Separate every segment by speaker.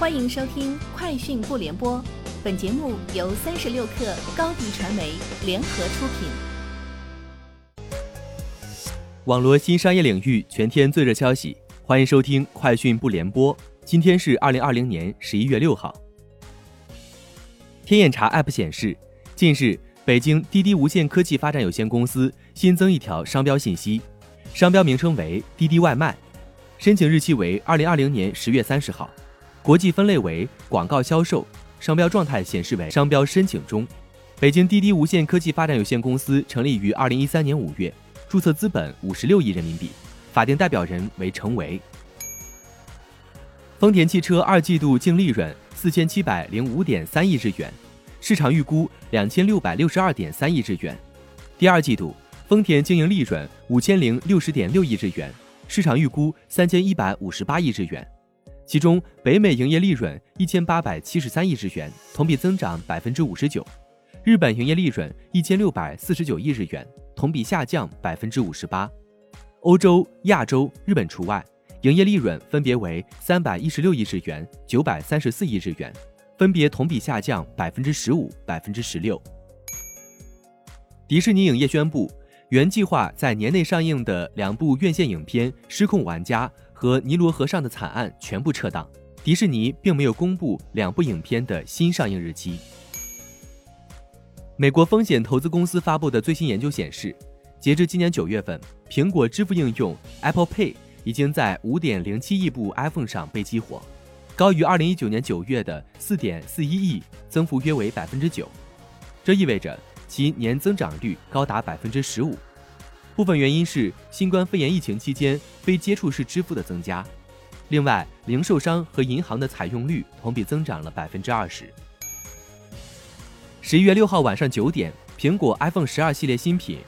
Speaker 1: 欢迎收听《快讯不联播》，本节目由三十六克高低传媒联合出品。
Speaker 2: 网络新商业领域全天最热消息，欢迎收听《快讯不联播》。今天是二零二零年十一月六号。天眼查 App 显示，近日北京滴滴无线科技发展有限公司新增一条商标信息，商标名称为“滴滴外卖”，申请日期为二零二零年十月三十号。国际分类为广告销售，商标状态显示为商标申请中。北京滴滴无线科技发展有限公司成立于二零一三年五月，注册资本五十六亿人民币，法定代表人为程维。丰田汽车二季度净利润四千七百零五点三亿日元，市场预估两千六百六十二点三亿日元。第二季度丰田经营利润五千零六十点六亿日元，市场预估三千一百五十八亿日元。其中，北美营业利润一千八百七十三亿日元，同比增长百分之五十九；日本营业利润一千六百四十九亿日元，同比下降百分之五十八。欧洲、亚洲、日本除外，营业利润分别为三百一十六亿日元、九百三十四亿日元，分别同比下降百分之十五、百分之十六。迪士尼影业宣布，原计划在年内上映的两部院线影片《失控玩家》。和尼罗河上的惨案全部撤档，迪士尼并没有公布两部影片的新上映日期。美国风险投资公司发布的最新研究显示，截至今年九月份，苹果支付应用 Apple Pay 已经在五点零七亿部 iPhone 上被激活，高于二零一九年九月的四点四一亿，增幅约为百分之九。这意味着其年增长率高达百分之十五。部分原因是新冠肺炎疫情期间非接触式支付的增加，另外，零售商和银行的采用率同比增长了百分之二十。十一月六号晚上九点，苹果 iPhone 十二系列新品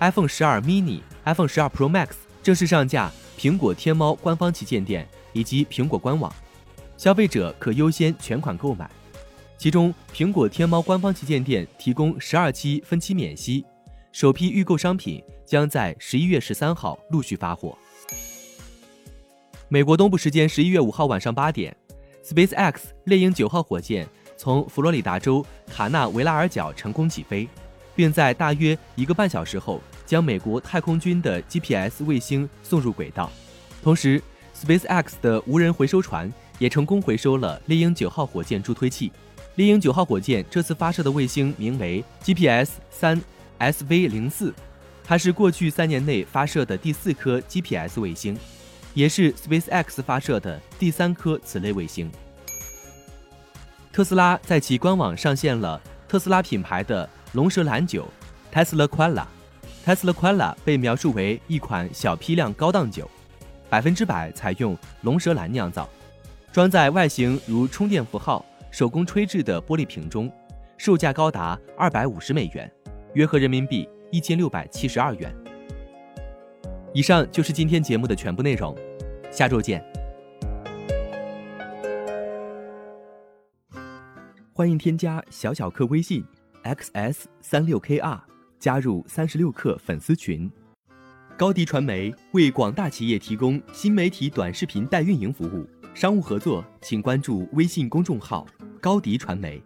Speaker 2: iPhone 十二 mini、iPhone 十二 Pro Max 正式上架苹果天猫官方旗舰店以及苹果官网，消费者可优先全款购买。其中，苹果天猫官方旗舰店提供十二期分期免息。首批预购商品将在十一月十三号陆续发货。美国东部时间十一月五号晚上八点，SpaceX 猎鹰九号火箭从佛罗里达州卡纳维拉尔角成功起飞，并在大约一个半小时后将美国太空军的 GPS 卫星送入轨道。同时，SpaceX 的无人回收船也成功回收了猎鹰九号火箭助推器。猎鹰九号火箭这次发射的卫星名为 GPS 三。SV 零四，它是过去三年内发射的第四颗 GPS 卫星，也是 SpaceX 发射的第三颗此类卫星。特斯拉在其官网上线了特斯拉品牌的龙舌兰酒 Tesla Cola。Tesla Cola 被描述为一款小批量高档酒，百分之百采用龙舌兰酿造，装在外形如充电符号、手工吹制的玻璃瓶中，售价高达二百五十美元。约合人民币一千六百七十二元。以上就是今天节目的全部内容，下周见。欢迎添加小小客微信 xs 三六 kr 加入三十六氪粉丝群。高迪传媒为广大企业提供新媒体短视频代运营服务，商务合作请关注微信公众号高迪传媒。